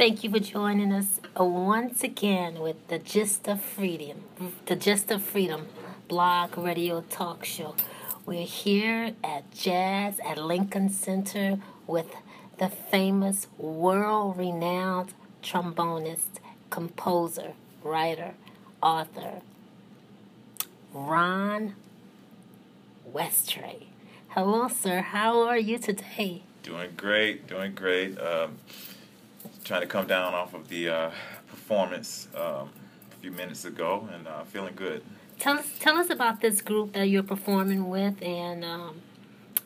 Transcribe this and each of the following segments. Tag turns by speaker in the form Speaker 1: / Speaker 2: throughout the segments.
Speaker 1: Thank you for joining us once again with the Gist of Freedom, the Gist of Freedom blog radio talk show. We're here at Jazz at Lincoln Center with the famous world renowned trombonist, composer, writer, author, Ron Westray. Hello, sir. How are you today?
Speaker 2: Doing great, doing great. Um, trying to come down off of the uh, performance um, a few minutes ago and uh, feeling good.
Speaker 1: Tell us, tell us about this group that you're performing with, and um,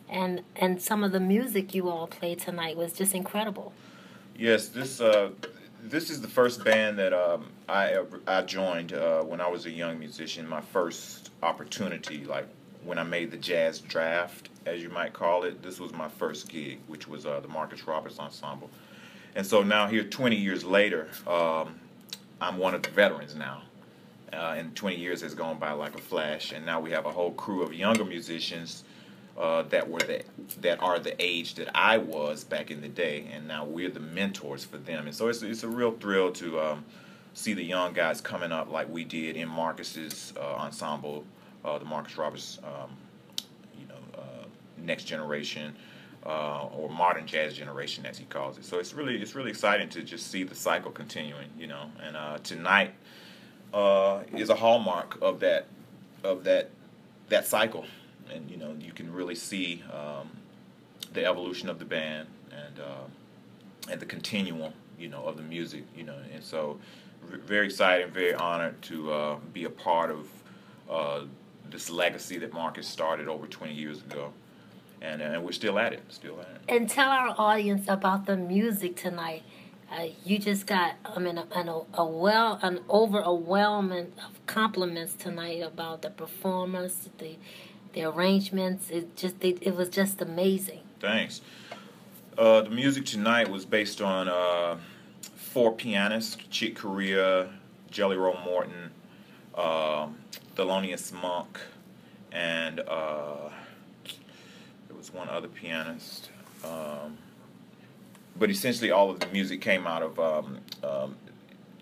Speaker 1: and and some of the music you all played tonight was just incredible.
Speaker 2: Yes, this uh, this is the first band that um, I I joined uh, when I was a young musician. My first opportunity, like when I made the jazz draft, as you might call it. This was my first gig, which was uh, the Marcus Roberts Ensemble. And so now here, 20 years later, um, I'm one of the veterans now. Uh, and 20 years has gone by like a flash, and now we have a whole crew of younger musicians uh, that were the, that are the age that I was back in the day, and now we're the mentors for them. And so it's it's a real thrill to um, see the young guys coming up like we did in Marcus's uh, ensemble, uh, the Marcus Roberts, um, you know, uh, next generation uh, or modern jazz generation, as he calls it. So it's really it's really exciting to just see the cycle continuing, you know. And uh, tonight uh, is a hallmark of that of that that cycle, and you know you can really see um, the evolution of the band and uh, and the continuum, you know, of the music, you know. And so very excited, very honored to uh, be a part of uh, this legacy that Marcus started over 20 years ago and, uh, and we're still at it, still at it.
Speaker 1: And tell our audience about the music tonight. Uh, you just got, I mean, a, a, a well, an overwhelming of compliments tonight about the performance, the the arrangements. It just, it, it was just amazing.
Speaker 2: Thanks. Uh, the music tonight was based on uh, four pianists: Chick Corea, Jelly Roll Morton, uh, Thelonious Monk, and uh, was one other pianist. Um, but essentially, all of the music came out of um, um,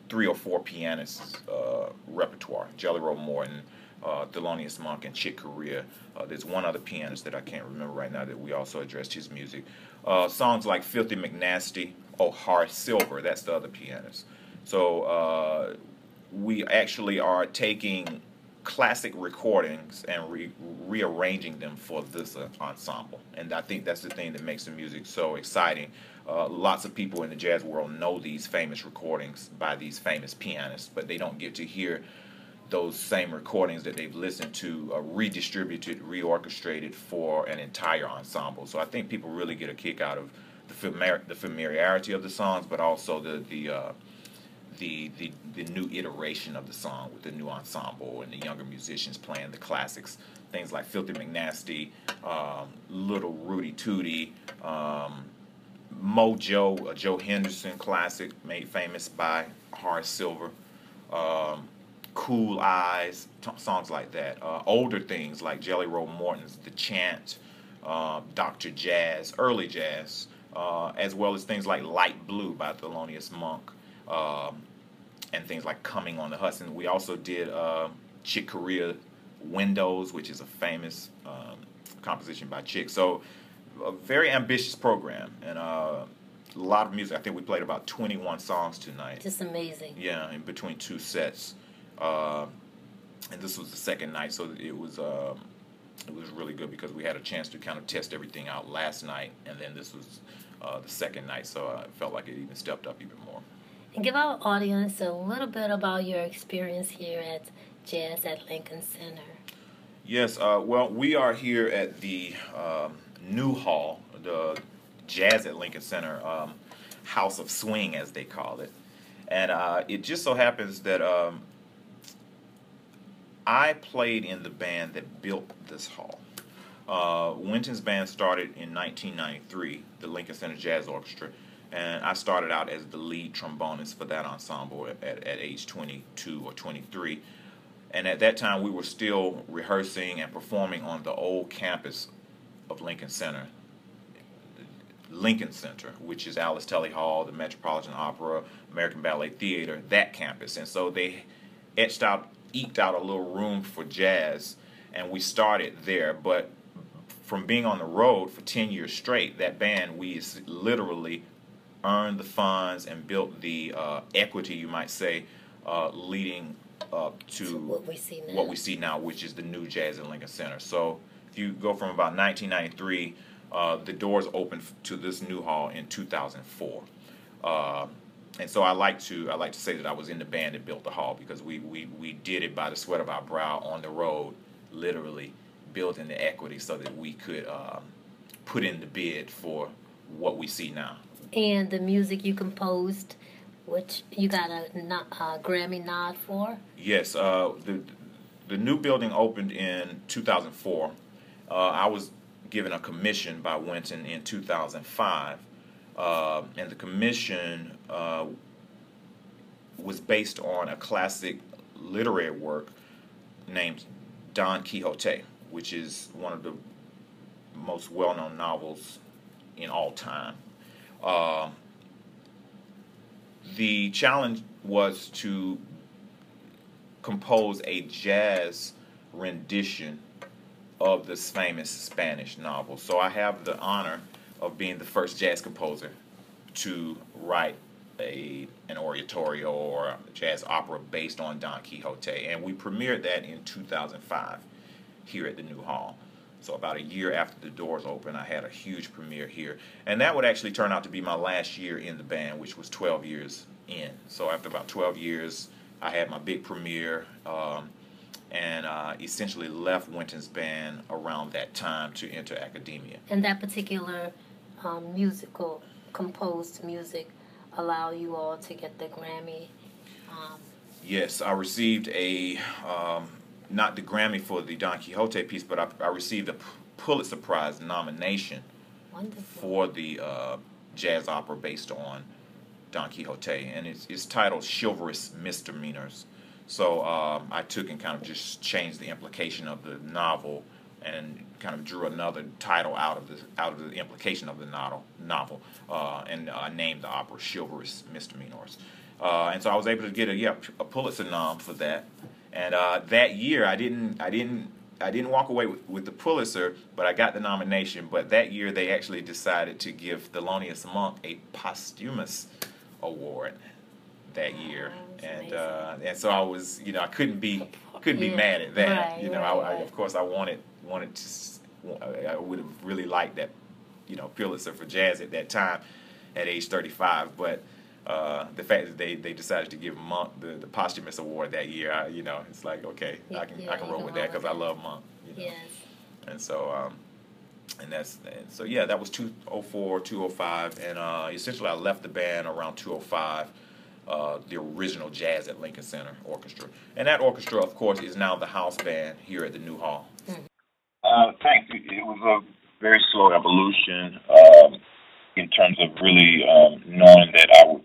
Speaker 2: three or four pianists' uh, repertoire Jelly Roll Morton, uh, Thelonious Monk, and Chick Corea. Uh, there's one other pianist that I can't remember right now that we also addressed his music. Uh, songs like Filthy McNasty, Oh Horace Silver, that's the other pianist. So uh, we actually are taking classic recordings and re- rearranging them for this uh, ensemble. And I think that's the thing that makes the music so exciting. Uh, lots of people in the jazz world know these famous recordings by these famous pianists, but they don't get to hear those same recordings that they've listened to uh, redistributed, reorchestrated for an entire ensemble. So I think people really get a kick out of the, the familiarity of the songs, but also the the uh, the, the, the new iteration of the song with the new ensemble and the younger musicians playing the classics, things like Filthy McNasty, um, Little Rootie Tootie, um, Mojo, a Joe Henderson classic made famous by Horace Silver, um, Cool Eyes, t- songs like that. Uh, older things like Jelly Roll Morton's The Chant, uh, Dr. Jazz, early jazz, uh, as well as things like Light Blue by Thelonious Monk um, and things like Coming on the Hudson. We also did uh, Chick Corea Windows, which is a famous um, composition by Chick. So a very ambitious program and uh, a lot of music. I think we played about 21 songs tonight.
Speaker 1: Just amazing.
Speaker 2: Yeah, in between two sets. Uh, and this was the second night, so it was uh, it was really good because we had a chance to kind of test everything out last night, and then this was uh, the second night, so I felt like it even stepped up even more
Speaker 1: give our audience a little bit about your experience here at Jazz at Lincoln Center.
Speaker 2: Yes, uh, well, we are here at the um, new hall, the Jazz at Lincoln Center. Um, House of Swing, as they call it. And uh, it just so happens that um, I played in the band that built this hall. Uh, Wynton's band started in 1993, the Lincoln Center Jazz Orchestra, and I started out as the lead trombonist for that ensemble at, at age 22 or 23. And at that time, we were still rehearsing and performing on the old campus of Lincoln Center, Lincoln Center, which is Alice Tully Hall, the Metropolitan Opera, American Ballet Theater, that campus. And so they etched out, eked out a little room for jazz, and we started there. But from being on the road for 10 years straight, that band, we literally earned the funds and built the uh, equity, you might say, uh, leading up to,
Speaker 1: To what we see now.
Speaker 2: what we see now, which is the new Jazz at Lincoln Center. So if you go from about 1993, uh, the doors opened to this new hall in 2004. Uh, and so I like to I like to say that I was in the band that built the hall because we, we, we did it by the sweat of our brow on the road, literally building the equity so that we could um, put in the bid for what we see now.
Speaker 1: And the music you composed, which you got a, a Grammy nod for.
Speaker 2: Yes, uh, the the new building opened in 2004. Uh, I was given a commission by Wynton in 2005, uh, and the commission uh, was based on a classic literary work named Don Quixote, which is one of the most well-known novels in all time. Uh, the challenge was to compose a jazz rendition of this famous Spanish novel. So I have the honor of being the first jazz composer to write a an oratorio or a jazz opera based on Don Quixote, and we premiered that in 2005 here at the New Hall. So about a year after the doors opened, I had a huge premiere here, and that would actually turn out to be my last year in the band, which was 12 years in. So after about 12 years, I had my big premiere, um, and uh, essentially left Wynton's band around that time to enter academia.
Speaker 1: And that particular um, musical, composed music, allow you all to get the Grammy. Um,
Speaker 2: Yes, I received a um, not the Grammy for the Don Quixote piece, but I, I received a Pulitzer Prize nomination
Speaker 1: wonderful.
Speaker 2: for the uh, jazz opera based on Don Quixote, and it's, it's titled Chivalrous Misdemeanors. So um, I took and kind of just changed the implication of the novel and kind of drew another title out of the out of the implication of the novel novel uh, and uh, named the opera Chivalrous Misdemeanors. Uh, and so I was able to get a yeah a Pulitzer nom for that. And uh, that year I didn't I didn't I didn't walk away with, with the Pulitzer, but I got the nomination. But that year they actually decided to give Thelonious Monk a posthumous award that year,
Speaker 1: that's
Speaker 2: and uh, and so I was you know I couldn't be couldn't be mad at that.
Speaker 1: right,
Speaker 2: you know,
Speaker 1: right,
Speaker 2: I, I, of course I wanted wanted to I would have really liked that you know Pulitzer for jazz at that time at age 35, but. Uh, the fact that they, they decided to give Monk the, the posthumous award that year, I, you know, it's like okay, I can
Speaker 1: yeah,
Speaker 2: I can roll
Speaker 1: can
Speaker 2: with that because I love Monk. You know?
Speaker 1: Yes.
Speaker 2: And so, um, and that's and so yeah, that was 204, 205, and uh, essentially I left the band around 205. Uh, the original Jazz at Lincoln Center Orchestra, and that orchestra, of course, is now the house band here at the New Hall.
Speaker 3: Uh, thanks. It, it was a very slow evolution um, in terms of really um, knowing that I would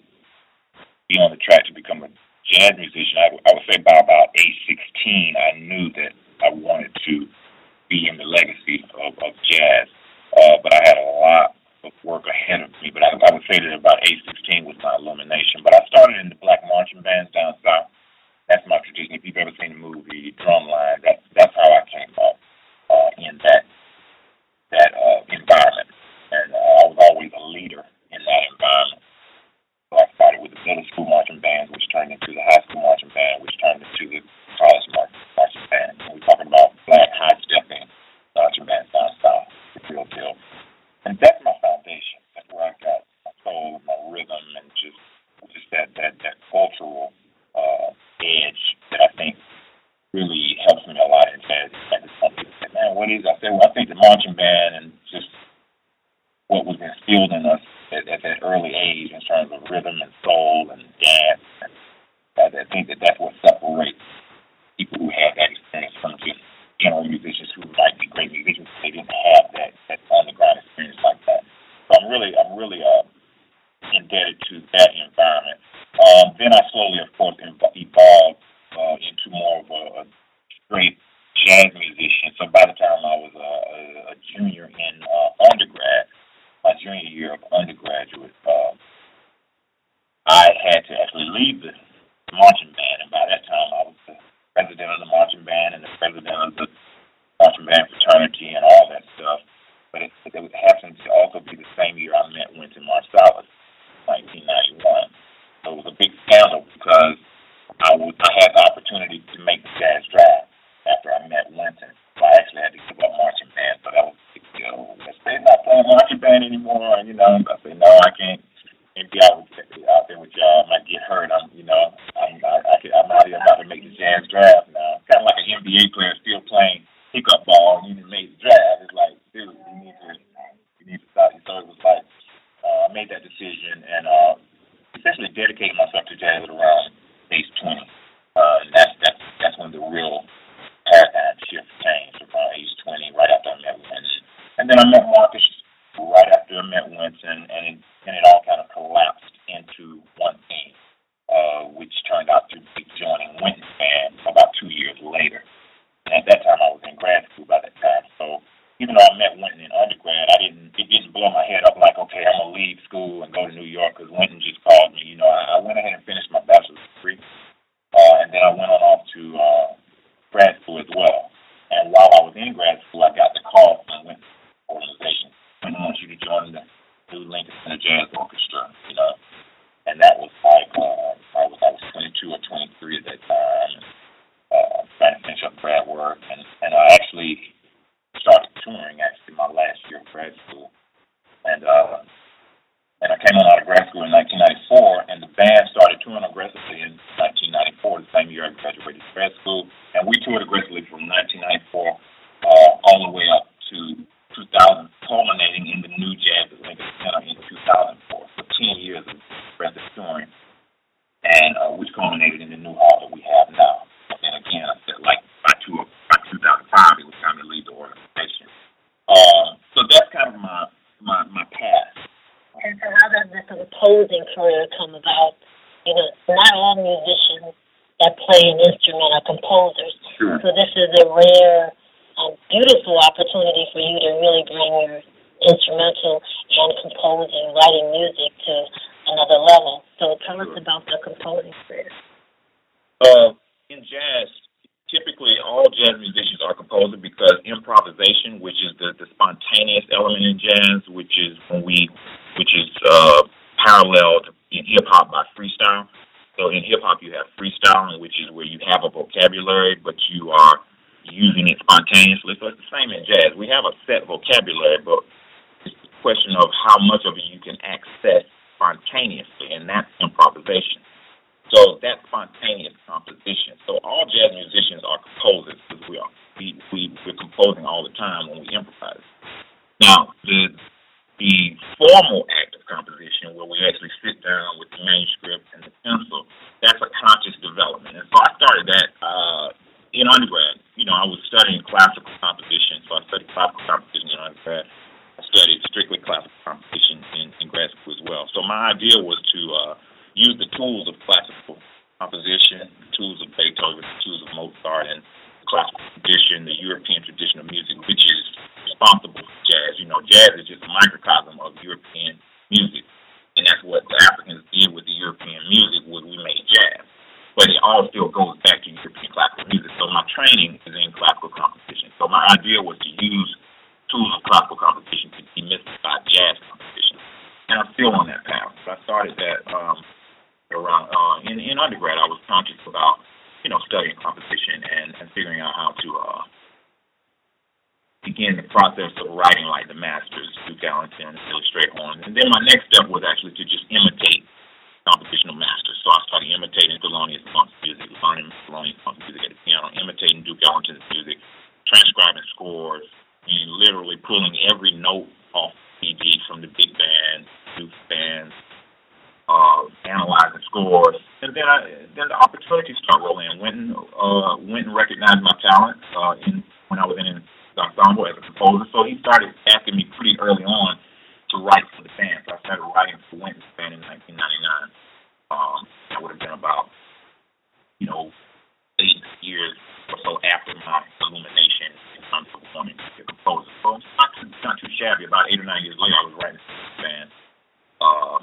Speaker 3: be on the track to become a jazz musician. I, I would say by about age 16, I knew that I wanted to be in the legacy of, of jazz. Uh, but I had a lot of work ahead of me. But I, I would say that about age 16 was my illumination. But I started in the black marching bands down south. That's my tradition. If you've ever seen the movie Drumline, that's that's how I came up uh, in that that uh, environment, and uh, I was always a leader in that environment. I started with the middle school marching band, which turned into the high school marching band, which turned into the college marching band. And we're talking about black high stepping
Speaker 4: composing career come about. You know, not all musicians that play an instrument are composers.
Speaker 2: Sure.
Speaker 4: So this is a rare, um, beautiful opportunity for you to really bring your instrumental and composing, writing music to another level. So tell us about the composing career.
Speaker 2: Uh, in jazz, typically all jazz musicians are composers because improvisation, which is the, the spontaneous element in jazz, which is when we in hip hop by freestyle. So in hip hop, you have freestyling, which is where you have a vocabulary, but you are using it spontaneously. So it's the same in jazz. We have a set vocabulary, but it's a question of how much of it you can access spontaneously, and that's improvisation. So that's spontaneous composition. So all jazz musicians are composers because we are we, we we're composing all the time when we improvise. Now the the formal act still on that path. I started that um, around uh, in, in undergrad. I was conscious about you know studying composition and, and figuring out how to uh, begin the process of writing like the masters, Duke Ellington, Billy Strayhorn. And then my next step was actually to just imitate compositional masters. So I started imitating Thelonious Monk's music, learning Thelonious Monk's music at the piano, imitating Duke Ellington's music, transcribing scores, and literally pulling every note off EG from the big band, Duke bands, uh, analyzing scores, and then I, then the opportunities start rolling. in. Wynton uh, Wynton recognized my talent uh, in when I was in the ensemble as a composer, so he started asking me pretty early on to write for the band. So I started writing for Wynton's band in 1999. Um, that would have been about you know eight years or so after my illumination in terms of performing as composer. So it's not too, not too shabby. About eight or nine years later, I was writing this band. Uh,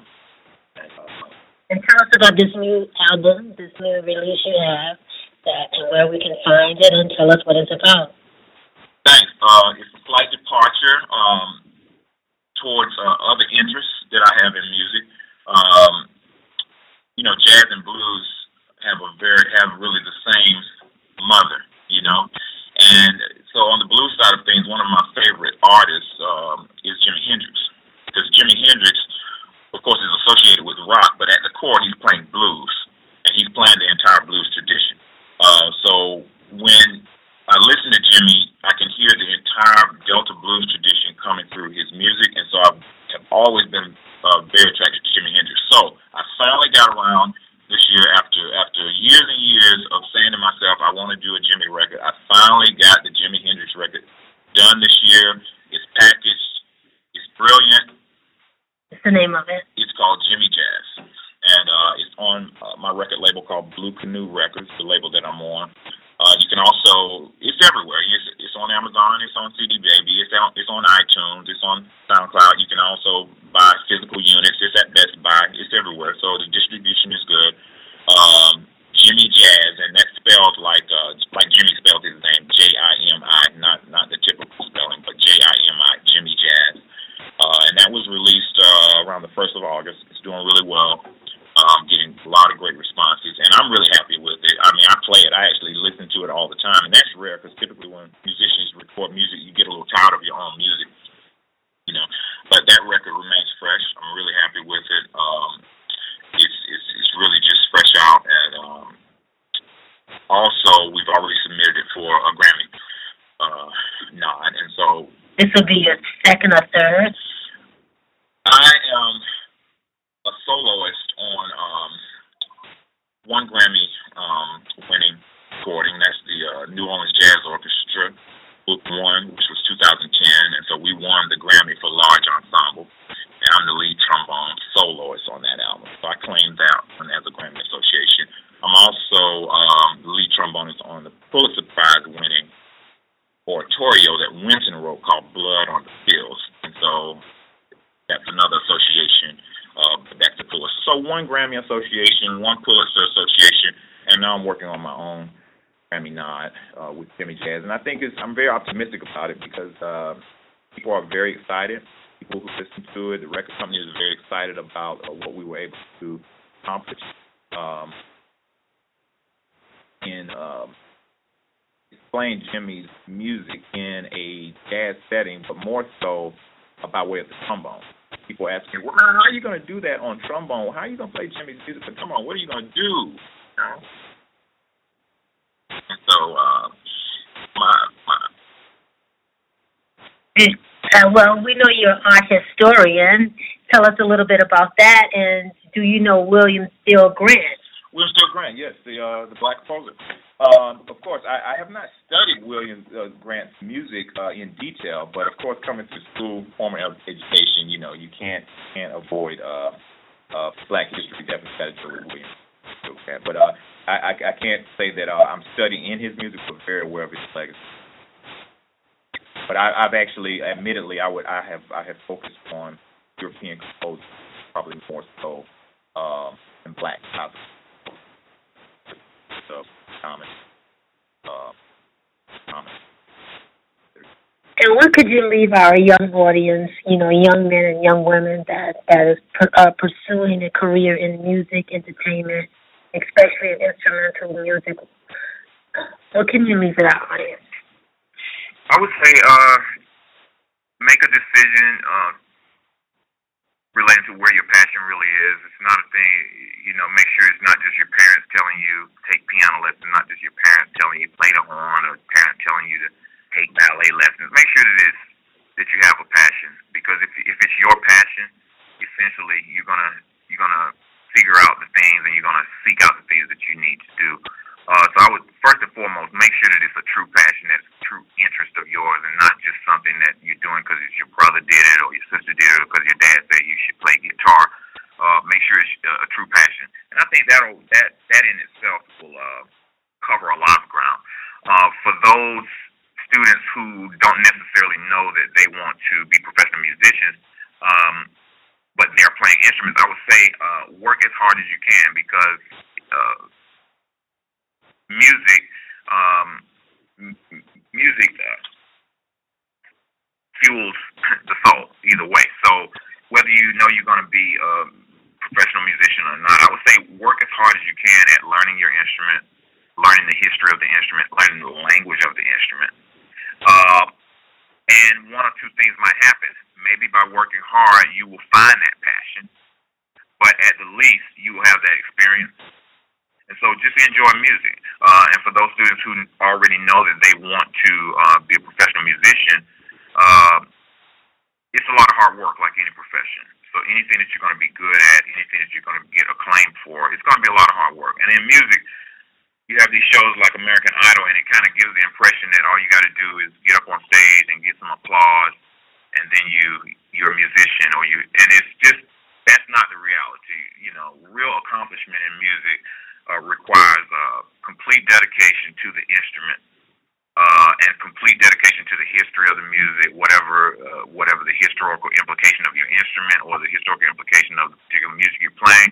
Speaker 2: and, uh,
Speaker 4: and tell us about this new album, this new release you have, that, and where we can find it, and tell us what it's about.
Speaker 2: Thanks. Uh, it's a slight departure um, towards uh, other interests that I have in music. Um, you know, jazz and blues have a very have really the same mother, you know. And so on the blues side of things, one of my favorite artists um, is Jimi Hendrix, because Jimi Hendrix, of course, is associated with rock, but at the core, he's playing blues, and he's playing the entire blues tradition. Uh, so when I listen to Jimi, I can hear the entire Delta blues tradition coming through his music, and so I have always been uh, very attracted to Jimi Hendrix. So I finally got around this year after after years and years of saying to myself I want to do a Jimi record. I finally got the Jimi Hendrix record done this year. It's packaged. It's brilliant.
Speaker 4: What's the name of it?
Speaker 2: It's called Jimi Jazz, and uh, it's on uh, my record label called Blue Canoe Records, the label that I'm on. Uh, you can also it's everywhere. It's, it's on Amazon. It's on CD Baby. It's on it's on iTunes. It's on SoundCloud. You can also buy physical units. It's at Best Buy. It's everywhere. So the distribution is good. Um, Jimi Jazz, and that's spelled like Jimi spelled his name J I M I, not not the typical spelling, but J I M I, Jimi Jazz. Uh, and that was released uh, around the first of August. It's doing really well um, getting a lot of great responses, and I'm really happy with it. I mean, I play it. I actually listen to it all the time, and that's rare because typically when musicians record music, you get a little tired of your own music, you know. But that record remains fresh. I'm really happy with it. Um, it's, it's it's really just fresh out, and um, also we've already submitted it for a Grammy uh, nod, and so
Speaker 4: this will be your second or third.
Speaker 2: I am a soloist on um, one Grammy um, winning recording. That's the uh, New Orleans Jazz Orchestra, Book One, which was 2010, and so we won the Grammy for Large Ensemble. And I'm the lead trombone soloist on that album, so I claim that one as a Grammy Association. I'm also um, the lead trombonist on the Pulitzer Prize winning oratorio that Wynton wrote called Blood on the Fields, and so that's another association uh, back to Pulitzer. So one Grammy Association, one Pulitzer Association, and now I'm working on my own Grammy nod uh, with Jimi Jazz. And I think it's, I'm very optimistic about it because uh, people are very excited. People who listen to it, the record company is very excited about uh, what we were able to accomplish um, in um, playing Jimi's music in a jazz setting, but more so by way of the trombone people ask me, well, how are you going to do that on trombone? How are you going to play Jimi's music? But come on, what are you going to do? And so, uh, my, my.
Speaker 4: Uh, well, we know you're an art historian. Tell us a little bit about that, and do you know William Steele Grant?
Speaker 1: William Steele Grant, yes, the uh, the black composer. Um, of course, I, I have not studied William uh, Grant's music uh, in detail, but of course, coming to school, former education, you know, you can't can't avoid uh, uh, Black history. Definitely with William Grant. But uh, I, I, I can't say that uh, I'm studying in his music, but very aware of his legacy. But I, I've actually, admittedly, I would I have I have focused on European composers, probably more so um, than Black composers. So common. Uh, common.
Speaker 4: And what could you leave our young audience, you know, young men and young women that that is uh, pursuing a career in music, entertainment, especially in instrumental music? What can you leave with our audience?
Speaker 2: I would say, uh, make a decision uh, relating to where your passion really is. It's not a thing, you know, make sure it's not just your parents telling you take piano lessons, not just your parents telling you play the horn or parents telling you to take ballet lessons. Make sure that it's that you have a passion because if if it's your passion, essentially you're gonna you're gonna figure out the things and you're gonna seek out the things that you need to do. Uh, so I would first and foremost make sure that it's a true passion, that's a true interest of yours, and not just something that you're doing because your brother did it or your sister did it or because your dad said you should play guitar. Uh, make sure it's a, a true passion, and I think that'll that that in itself will uh, cover a lot of ground. Uh, for those students who don't necessarily know that they want to be professional musicians, um, but they're playing instruments, I would say uh, work as hard as you can because uh, music, um, m- music uh, fuels the soul either way. So whether you know you're going to be a professional musician or not, I would say work as hard as you can at learning your instrument, learning the history of the instrument, learning the language of the instrument. Uh, and one or two things might happen. Maybe by working hard, you will find that passion, but at the least, you will have that experience. And so just enjoy music. Uh, and for those students who already know that they want to uh, be a professional musician, uh, it's a lot of hard work like any profession. So anything that you're going to be good at, anything that you're going to get acclaim for, it's going to be a lot of hard work. And in music, you have these shows like American Idol, and it kind of gives the impression that all you got to do is get up on stage and get some applause, and then you you're a musician, or you. And it's just that's not the reality. You know, real accomplishment in music uh, requires uh, complete dedication to the instrument. Uh, and complete dedication to the history of the music, whatever uh, whatever the historical implication of your instrument or the historical implication of the particular music you're playing,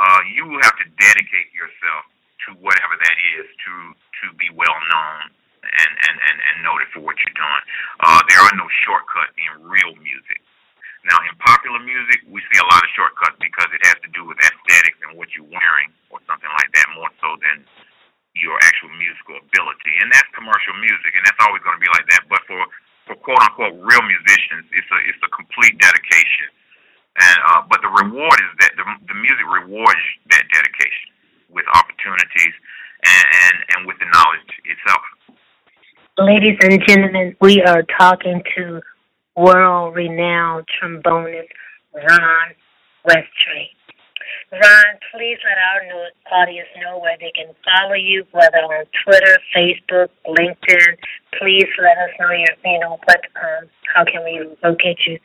Speaker 2: uh, you will have to dedicate yourself to whatever that is to to be well known and and and, and noted for what you're doing. Uh, there are no shortcuts in real music. Now, in popular music, we see a lot of shortcuts because it has to do with aesthetics and what you're wearing or something like that, more so than your actual musical ability. And that's commercial music, and that's always going to be like that. But for for quote unquote real musicians, it's a it's a complete dedication. And uh, but the reward is that the the music rewards that opportunities and, and, and with the knowledge itself.
Speaker 4: Ladies and gentlemen, we are talking to world renowned trombonist Ron Westray. Ron, please let our audience know where they can follow you, whether on Twitter, Facebook, LinkedIn. Please let us know your, you know, what, um, how can we locate you?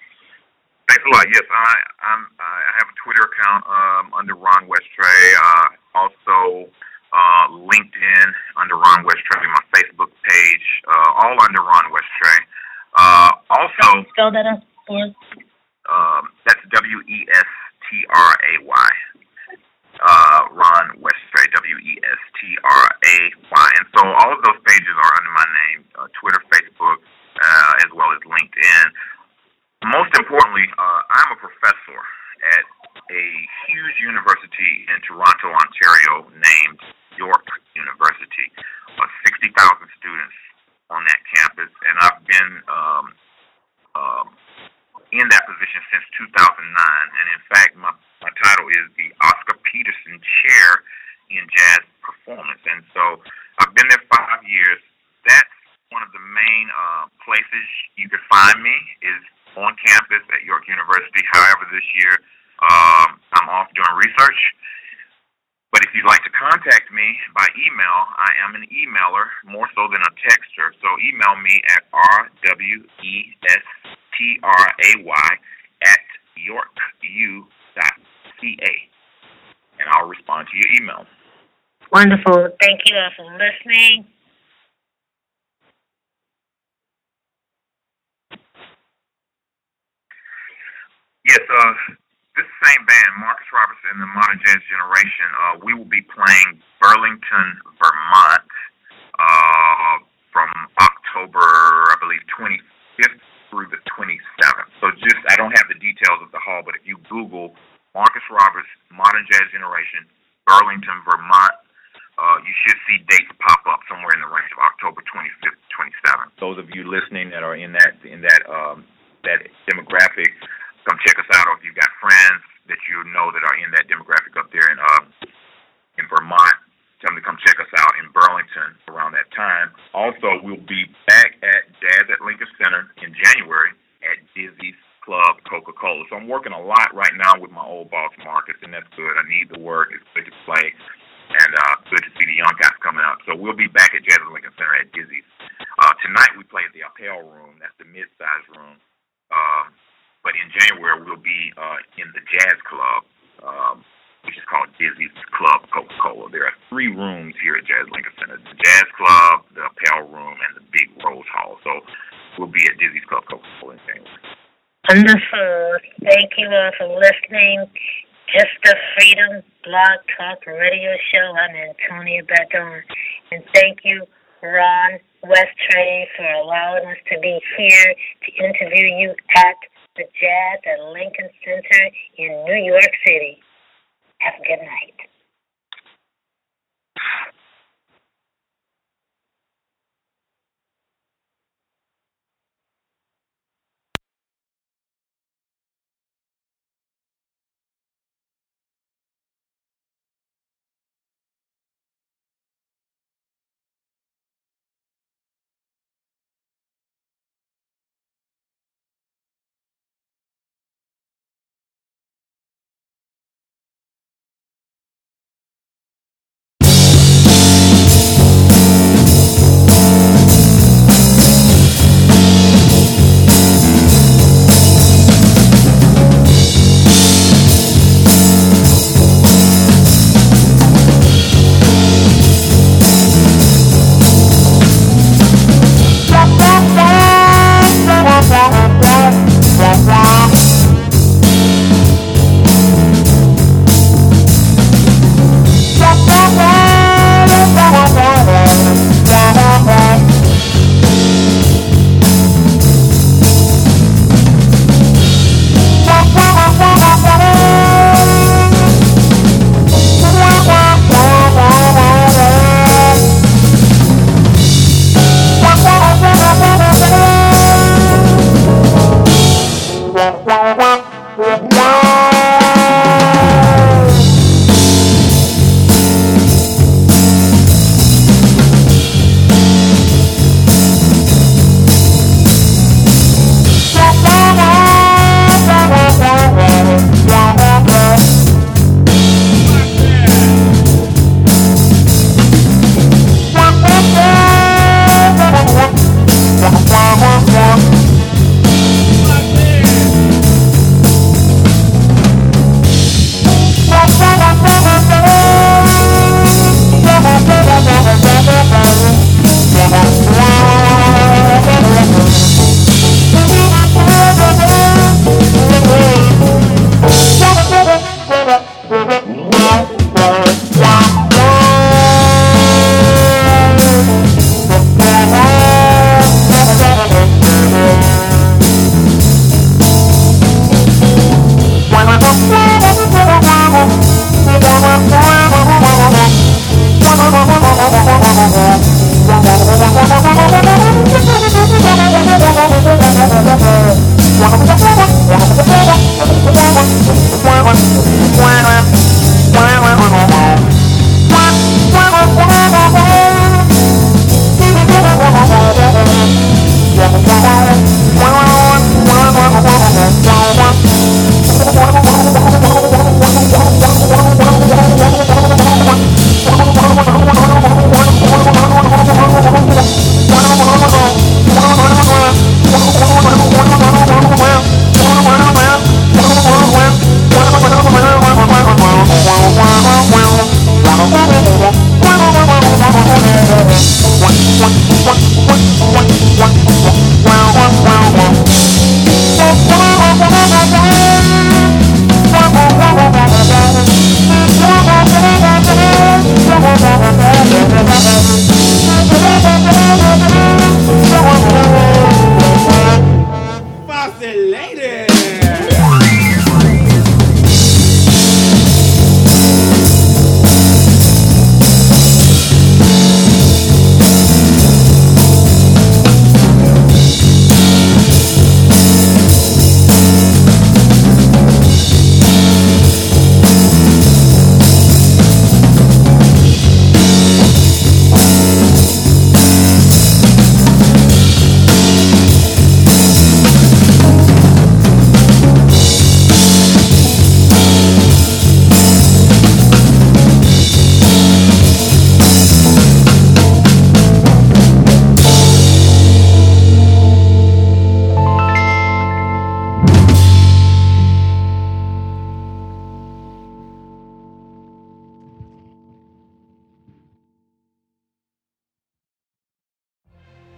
Speaker 2: Thanks a lot. Yes, I I'm, I have a Twitter account um, under Ron Westray. Uh, also, uh, LinkedIn under Ron Westray. My Facebook page, uh, all under Ron Westray. Uh, also,
Speaker 4: spell that out for us.
Speaker 2: Um, that's W E S T R A Y. Uh, Ron Westray, W E S T R A Y. And so all of those pages are under my name uh, Twitter, Facebook, uh, as well as LinkedIn. Most importantly, uh, I'm a professor at a huge university in Toronto, Ontario, named York University. Uh, 60,000 students on that campus, and I've been um, um, in that position since 2009. And in fact, my, my title is the Oscar Peterson Chair in Jazz Performance. And so I've been there five years. That's one of the main uh, places you can find me is on campus at York University. However, this year um, I'm off doing research. But if you'd like to contact me by email, I am an emailer more so than a texter. So email me at rwestray at yorku.ca and I'll respond to your email.
Speaker 4: Wonderful. Thank you all for listening.
Speaker 2: Yes, uh, this same band, Marcus Robertson and the Modern Jazz Generation, uh, we will be playing Burlington, Vermont, uh, from October, I believe, 25th through the 27th. So just, I don't have the details of the hall, but if you Google Marcus Roberts, Modern Jazz Generation, Burlington, Vermont, uh, you should see dates pop up somewhere in the range of October 25th, 27th. Those of you listening that are in that in that um, that demographic, come check us out. Or if you've got friends that you know that are in that demographic up there in um, in Vermont, tell them to come check us out in Burlington around that time. Also, we'll be back at Jazz at Lincoln Center in January at Dizzy's Club Coca Cola. So I'm working a lot right now with my old boss Marcus, and that's good. I need the work. It's good to play, and uh, good to see the young guys coming out. So we'll be back at Jazz at lapel room. That's the mid-size room. Um, but in January, we'll be uh, in the Jazz Club, um, which is called Dizzy's Club Coca-Cola. There are three rooms here at Jazz Lincoln Center: the Jazz Club, the Appel Room, and the Big Rose Hall. So we'll be at Dizzy's Club Coca-Cola in January.
Speaker 4: Wonderful. Thank you all for listening. Gist of Freedom Blog Talk Radio Show. I'm Antonia Badon. And thank you, Ron Westray, for allowing us to be here to interview you at the Jazz at Lincoln Center in New York City. Have a good night.